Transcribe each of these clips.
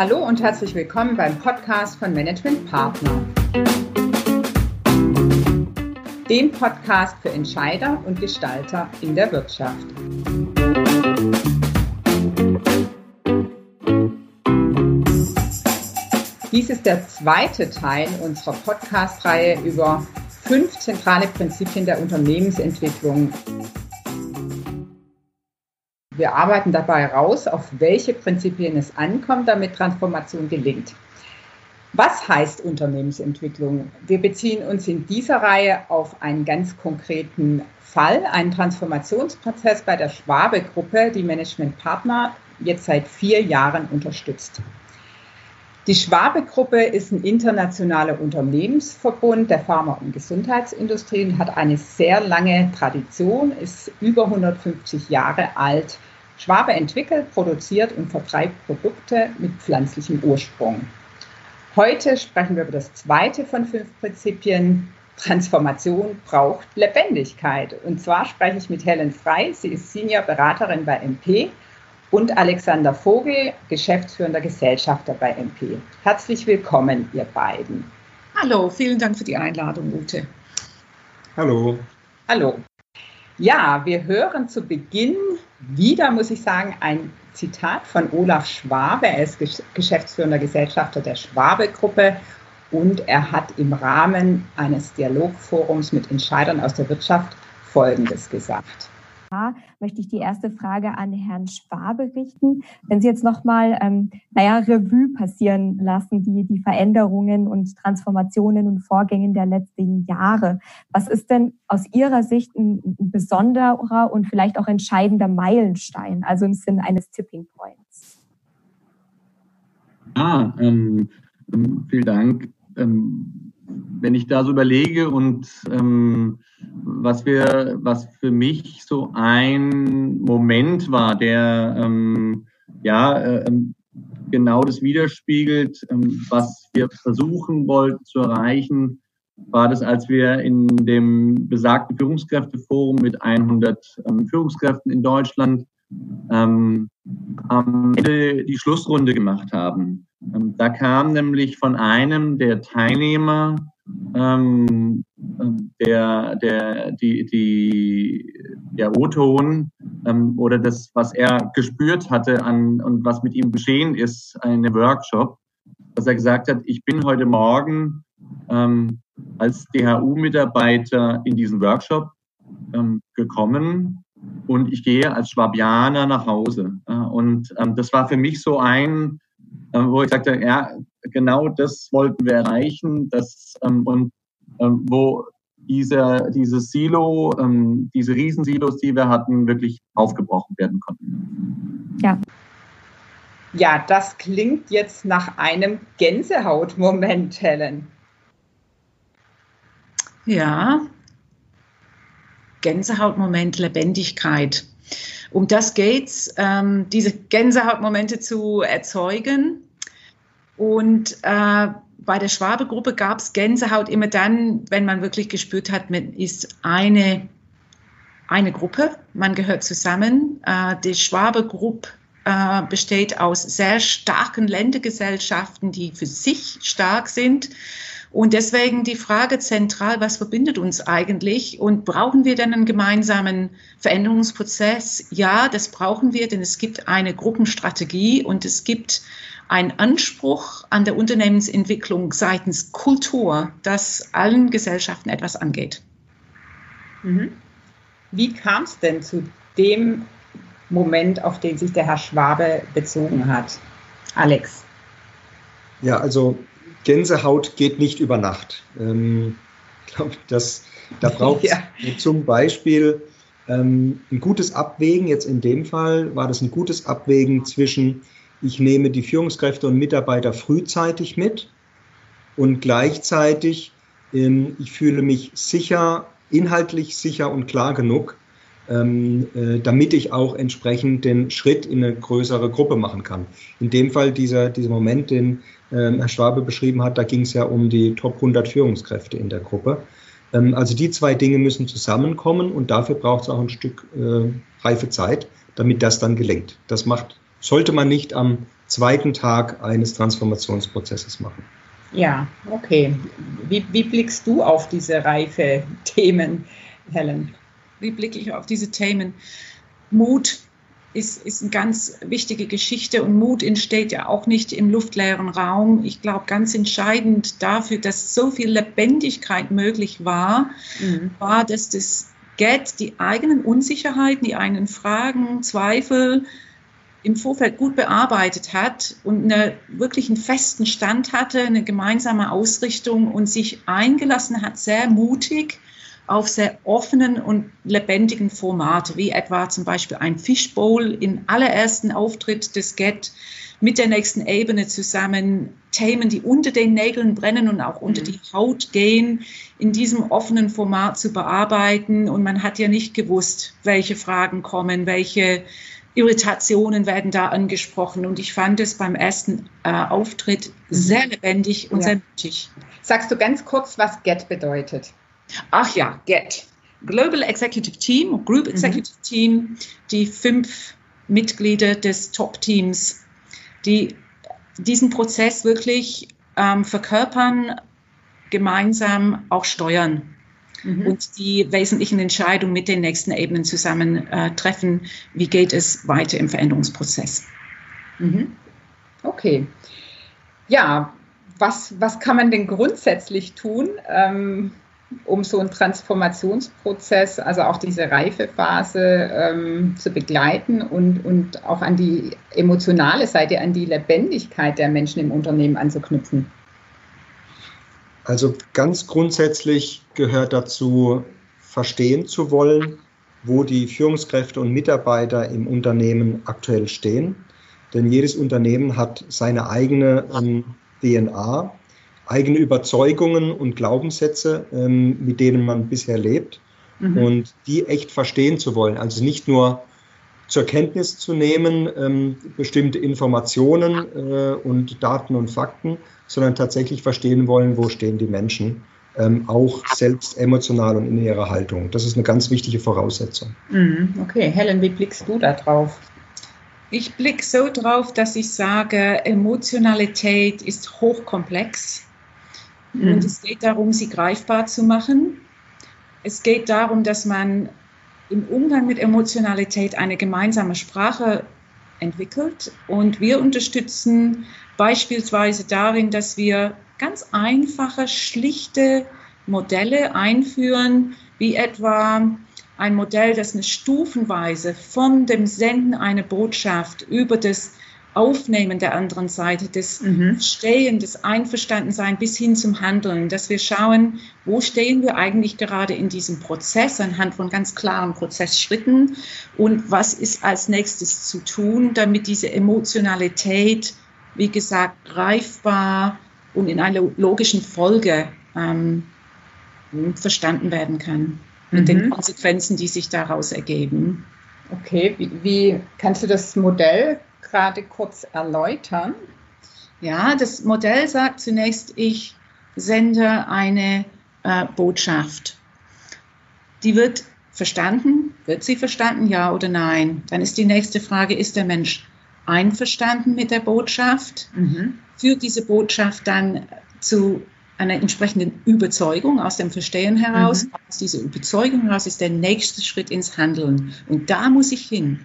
Hallo und herzlich willkommen beim Podcast von Management Partner. Dem Podcast für Entscheider und Gestalter in der Wirtschaft. Dies ist der zweite Teil unserer Podcast-Reihe über fünf zentrale Prinzipien der Unternehmensentwicklung wir arbeiten dabei heraus, auf welche Prinzipien es ankommt, damit Transformation gelingt. Was heißt Unternehmensentwicklung? Wir beziehen uns in dieser Reihe auf einen ganz konkreten Fall, einen Transformationsprozess bei der Schwabe-Gruppe, die Managementpartner jetzt seit vier Jahren unterstützt. Die Schwabe-Gruppe ist ein internationaler Unternehmensverbund der Pharma- und Gesundheitsindustrie und hat eine sehr lange Tradition, ist über 150 Jahre alt Schwabe entwickelt, produziert und vertreibt Produkte mit pflanzlichem Ursprung. Heute sprechen wir über das zweite von fünf Prinzipien. Transformation braucht Lebendigkeit. Und zwar spreche ich mit Helen Frei. Sie ist Senior Beraterin bei MP und Alexander Vogel, geschäftsführender Gesellschafter bei MP. Herzlich willkommen, ihr beiden. Hallo, vielen Dank für die Einladung, Ute. Hallo. Hallo. Ja, wir hören zu Beginn wieder, muss ich sagen, ein Zitat von Olaf Schwabe. Er ist geschäftsführender Gesellschafter der Schwabe-Gruppe und er hat im Rahmen eines Dialogforums mit Entscheidern aus der Wirtschaft Folgendes gesagt möchte ich die erste Frage an Herrn Schwabe richten. Wenn Sie jetzt nochmal, ähm, naja, Revue passieren lassen, die, die Veränderungen und Transformationen und Vorgänge der letzten Jahre. Was ist denn aus Ihrer Sicht ein, ein besonderer und vielleicht auch entscheidender Meilenstein, also im Sinne eines Tipping Points? Ah, ähm, ähm vielen Dank. Ähm, wenn ich da so überlege und ähm, was wir, was für mich so ein Moment war, der ähm, ja äh, genau das widerspiegelt, ähm, was wir versuchen wollten zu erreichen, war das, als wir in dem besagten Führungskräfteforum mit 100 ähm, Führungskräften in Deutschland ähm, am Ende die Schlussrunde gemacht haben. Ähm, da kam nämlich von einem der Teilnehmer ähm, der, der, die, die, der O-Ton ähm, oder das, was er gespürt hatte an, und was mit ihm geschehen ist, eine Workshop, dass er gesagt hat, ich bin heute Morgen ähm, als DHU-Mitarbeiter in diesen Workshop ähm, gekommen und ich gehe als Schwabianer nach Hause. und ähm, das war für mich so ein, wo ich sagte, ja, genau das wollten wir erreichen. Das, ähm, und ähm, wo diese, dieses Silo, ähm, diese Riesensilos, die wir hatten, wirklich aufgebrochen werden konnten. Ja. Ja, das klingt jetzt nach einem Gänsehautmoment, Helen. Ja, Gänsehautmoment, Lebendigkeit. Um das geht's, ähm, diese Gänsehautmomente zu erzeugen. Und äh, bei der Schwabe-Gruppe gab es Gänsehaut immer dann, wenn man wirklich gespürt hat, man ist eine, eine Gruppe, man gehört zusammen. Äh, die Schwabe-Gruppe äh, besteht aus sehr starken Ländergesellschaften, die für sich stark sind. Und deswegen die Frage zentral, was verbindet uns eigentlich und brauchen wir denn einen gemeinsamen Veränderungsprozess? Ja, das brauchen wir, denn es gibt eine Gruppenstrategie und es gibt einen Anspruch an der Unternehmensentwicklung seitens Kultur, dass allen Gesellschaften etwas angeht. Mhm. Wie kam es denn zu dem Moment, auf den sich der Herr Schwabe bezogen hat? Alex. Ja, also Gänsehaut geht nicht über Nacht. Ähm, ich glaube, das, da braucht es ja. zum Beispiel ähm, ein gutes Abwägen. Jetzt in dem Fall war das ein gutes Abwägen zwischen, ich nehme die Führungskräfte und Mitarbeiter frühzeitig mit und gleichzeitig, ähm, ich fühle mich sicher, inhaltlich sicher und klar genug, ähm, äh, damit ich auch entsprechend den Schritt in eine größere Gruppe machen kann. In dem Fall dieser, dieser Moment, den ähm, Herr Schwabe beschrieben hat, da ging es ja um die Top 100 Führungskräfte in der Gruppe. Ähm, also die zwei Dinge müssen zusammenkommen und dafür braucht es auch ein Stück äh, reife Zeit, damit das dann gelingt. Das macht, sollte man nicht am zweiten Tag eines Transformationsprozesses machen. Ja, okay. Wie, wie blickst du auf diese reife Themen, Helen? Wie blicke ich auf diese Themen? Mut ist, ist eine ganz wichtige Geschichte und Mut entsteht ja auch nicht im luftleeren Raum. Ich glaube, ganz entscheidend dafür, dass so viel Lebendigkeit möglich war, mhm. war, dass das GET die eigenen Unsicherheiten, die eigenen Fragen, Zweifel, im Vorfeld gut bearbeitet hat und einen wirklichen festen Stand hatte, eine gemeinsame Ausrichtung und sich eingelassen hat, sehr mutig auf sehr offenen und lebendigen Formate, wie etwa zum Beispiel ein Fishbowl im allerersten Auftritt des GET mit der nächsten Ebene zusammen, Themen, die unter den Nägeln brennen und auch unter mhm. die Haut gehen, in diesem offenen Format zu bearbeiten. Und man hat ja nicht gewusst, welche Fragen kommen, welche Irritationen werden da angesprochen und ich fand es beim ersten äh, Auftritt mhm. sehr lebendig und ja. sehr mutig. Sagst du ganz kurz, was GET bedeutet? Ach ja, GET. Global Executive Team, Group mhm. Executive mhm. Team, die fünf Mitglieder des Top-Teams, die diesen Prozess wirklich ähm, verkörpern, gemeinsam auch steuern mhm. und die wesentlichen Entscheidungen mit den nächsten Ebenen zusammen äh, treffen. Wie geht es weiter im Veränderungsprozess? Mhm. Okay. Ja, was, was kann man denn grundsätzlich tun, ähm, um so einen Transformationsprozess, also auch diese Reifephase ähm, zu begleiten und, und auch an die emotionale Seite, an die Lebendigkeit der Menschen im Unternehmen anzuknüpfen? Also ganz grundsätzlich gehört dazu, verstehen zu wollen, wo die Führungskräfte und Mitarbeiter im Unternehmen aktuell stehen. Denn jedes Unternehmen hat seine eigene ähm, DNA, eigene Überzeugungen und Glaubenssätze, ähm, mit denen man bisher lebt. Mhm. Und die echt verstehen zu wollen. Also nicht nur zur Kenntnis zu nehmen, ähm, bestimmte Informationen äh, und Daten und Fakten, sondern tatsächlich verstehen wollen, wo stehen die Menschen, ähm, auch selbst emotional und in ihrer Haltung. Das ist eine ganz wichtige Voraussetzung. Mhm, okay, Helen, wie blickst du da drauf? Ich blicke so drauf, dass ich sage, Emotionalität ist hochkomplex mhm. und es geht darum, sie greifbar zu machen. Es geht darum, dass man im Umgang mit Emotionalität eine gemeinsame Sprache entwickelt und wir unterstützen beispielsweise darin, dass wir ganz einfache, schlichte Modelle einführen, wie etwa ein Modell, das eine stufenweise von dem Senden einer Botschaft über das Aufnehmen der anderen Seite, des mhm. Stehen, des Einverstandensein bis hin zum Handeln, dass wir schauen, wo stehen wir eigentlich gerade in diesem Prozess anhand von ganz klaren Prozessschritten und was ist als nächstes zu tun, damit diese Emotionalität, wie gesagt, greifbar und in einer logischen Folge ähm, verstanden werden kann mit mhm. den Konsequenzen, die sich daraus ergeben. Okay, wie, wie kannst du das Modell gerade kurz erläutern? Ja, das Modell sagt zunächst, ich sende eine äh, Botschaft. Die wird verstanden. Wird sie verstanden, ja oder nein? Dann ist die nächste Frage, ist der Mensch einverstanden mit der Botschaft? Mhm. Führt diese Botschaft dann zu einer entsprechenden Überzeugung aus dem Verstehen heraus. Mhm. Aus dieser Überzeugung heraus ist der nächste Schritt ins Handeln. Und da muss ich hin.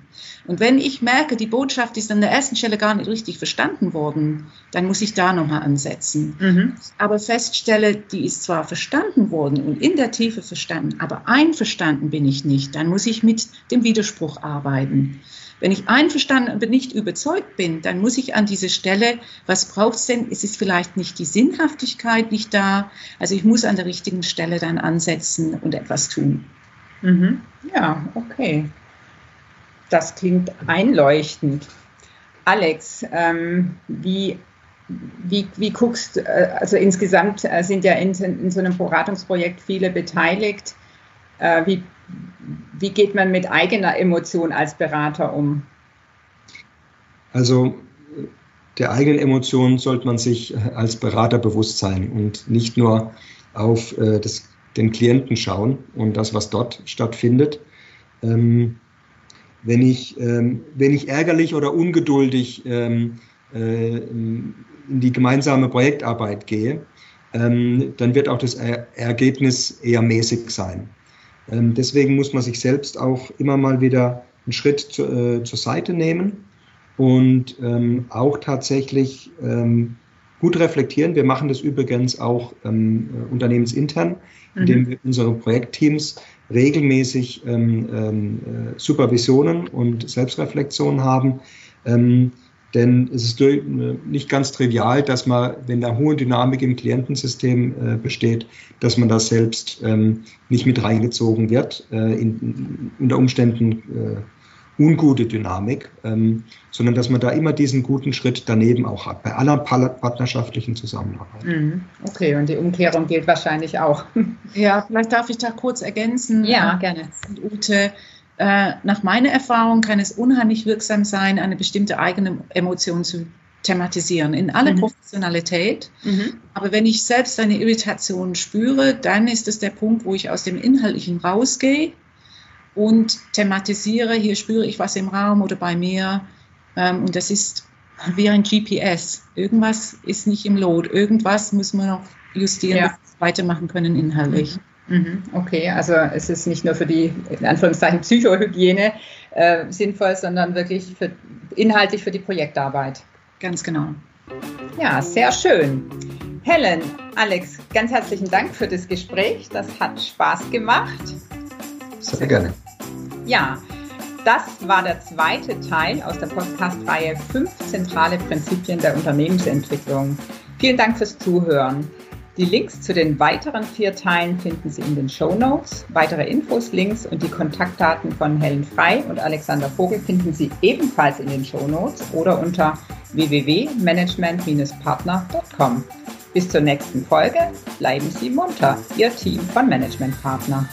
Und wenn ich merke, die Botschaft ist an der ersten Stelle gar nicht richtig verstanden worden, dann muss ich da nochmal ansetzen. Mhm. Aber feststelle, die ist zwar verstanden worden und in der Tiefe verstanden, aber einverstanden bin ich nicht, dann muss ich mit dem Widerspruch arbeiten. Wenn ich einverstanden, aber nicht überzeugt bin, dann muss ich an diese Stelle, was braucht es denn? Es ist vielleicht nicht die Sinnhaftigkeit nicht da. Also ich muss an der richtigen Stelle dann ansetzen und etwas tun. Mhm. Ja, okay. Das klingt einleuchtend. Alex, ähm, wie, wie, wie guckst, äh, also insgesamt äh, sind ja in, in, so einem Beratungsprojekt viele beteiligt. Äh, wie, wie geht man mit eigener Emotion als Berater um? Also der eigenen Emotion sollte man sich als Berater bewusst sein und nicht nur auf das den Klienten schauen und das, was dort stattfindet. Ähm, wenn, ich, ähm, wenn ich ärgerlich oder ungeduldig ähm, äh, in die gemeinsame Projektarbeit gehe, ähm, dann wird auch das er Ergebnis eher mäßig sein. Ähm, deswegen muss man sich selbst auch immer mal wieder einen Schritt zu, äh, zur Seite nehmen und ähm, auch tatsächlich ähm, gut reflektieren. Wir machen das übrigens auch ähm, äh, unternehmensintern, indem mhm. wir unsere Projektteams regelmäßig ähm, ähm, äh, Supervisionen und Selbstreflexionen haben. Denn es ist äh, nicht ganz trivial, dass man, wenn da hohe Dynamik im Klientensystem äh, besteht, dass man da selbst ähm, nicht mit reingezogen wird, äh, in, unter Umständen äh, ungute Dynamik, ähm, sondern dass man da immer diesen guten Schritt daneben auch hat, bei aller partnerschaftlichen Zusammenarbeit. Mhm. Okay, und die Umkehrung gilt wahrscheinlich auch. Ja, vielleicht darf ich da kurz ergänzen. Ja, gerne. Ute, äh, nach meiner Erfahrung kann es unheimlich wirksam sein, eine bestimmte eigene Emotion zu thematisieren, in aller mhm. Professionalität. Mhm. Aber wenn ich selbst eine Irritation spüre, dann ist es der Punkt, wo ich aus dem Inhaltlichen rausgehe und thematisiere, hier spüre ich was im Raum oder bei mir. Ähm, und das ist wie ein GPS. Irgendwas ist nicht im Lot. Irgendwas muss man noch justieren, ja. dass wir weitermachen können inhaltlich. Mhm. Mhm. Okay, also es ist nicht nur für die, in Anführungszeichen, Psychohygiene äh, sinnvoll, sondern wirklich für, inhaltlich für die Projektarbeit. Ganz genau. Ja, sehr schön. Helen, Alex, ganz herzlichen Dank für das Gespräch. Das hat Spaß gemacht. Sehr gerne. Ja, das war der zweite Teil aus der Podcast-Reihe Fünf zentrale Prinzipien der Unternehmensentwicklung. Vielen Dank fürs Zuhören. Die Links zu den weiteren vier Teilen finden Sie in den Show Notes. Weitere Infos, Links und die Kontaktdaten von Helen Frei und Alexander Vogel finden Sie ebenfalls in den Show Notes oder unter www.management-partner.com. Bis zur nächsten Folge bleiben Sie munter, Ihr Team von Management Partner.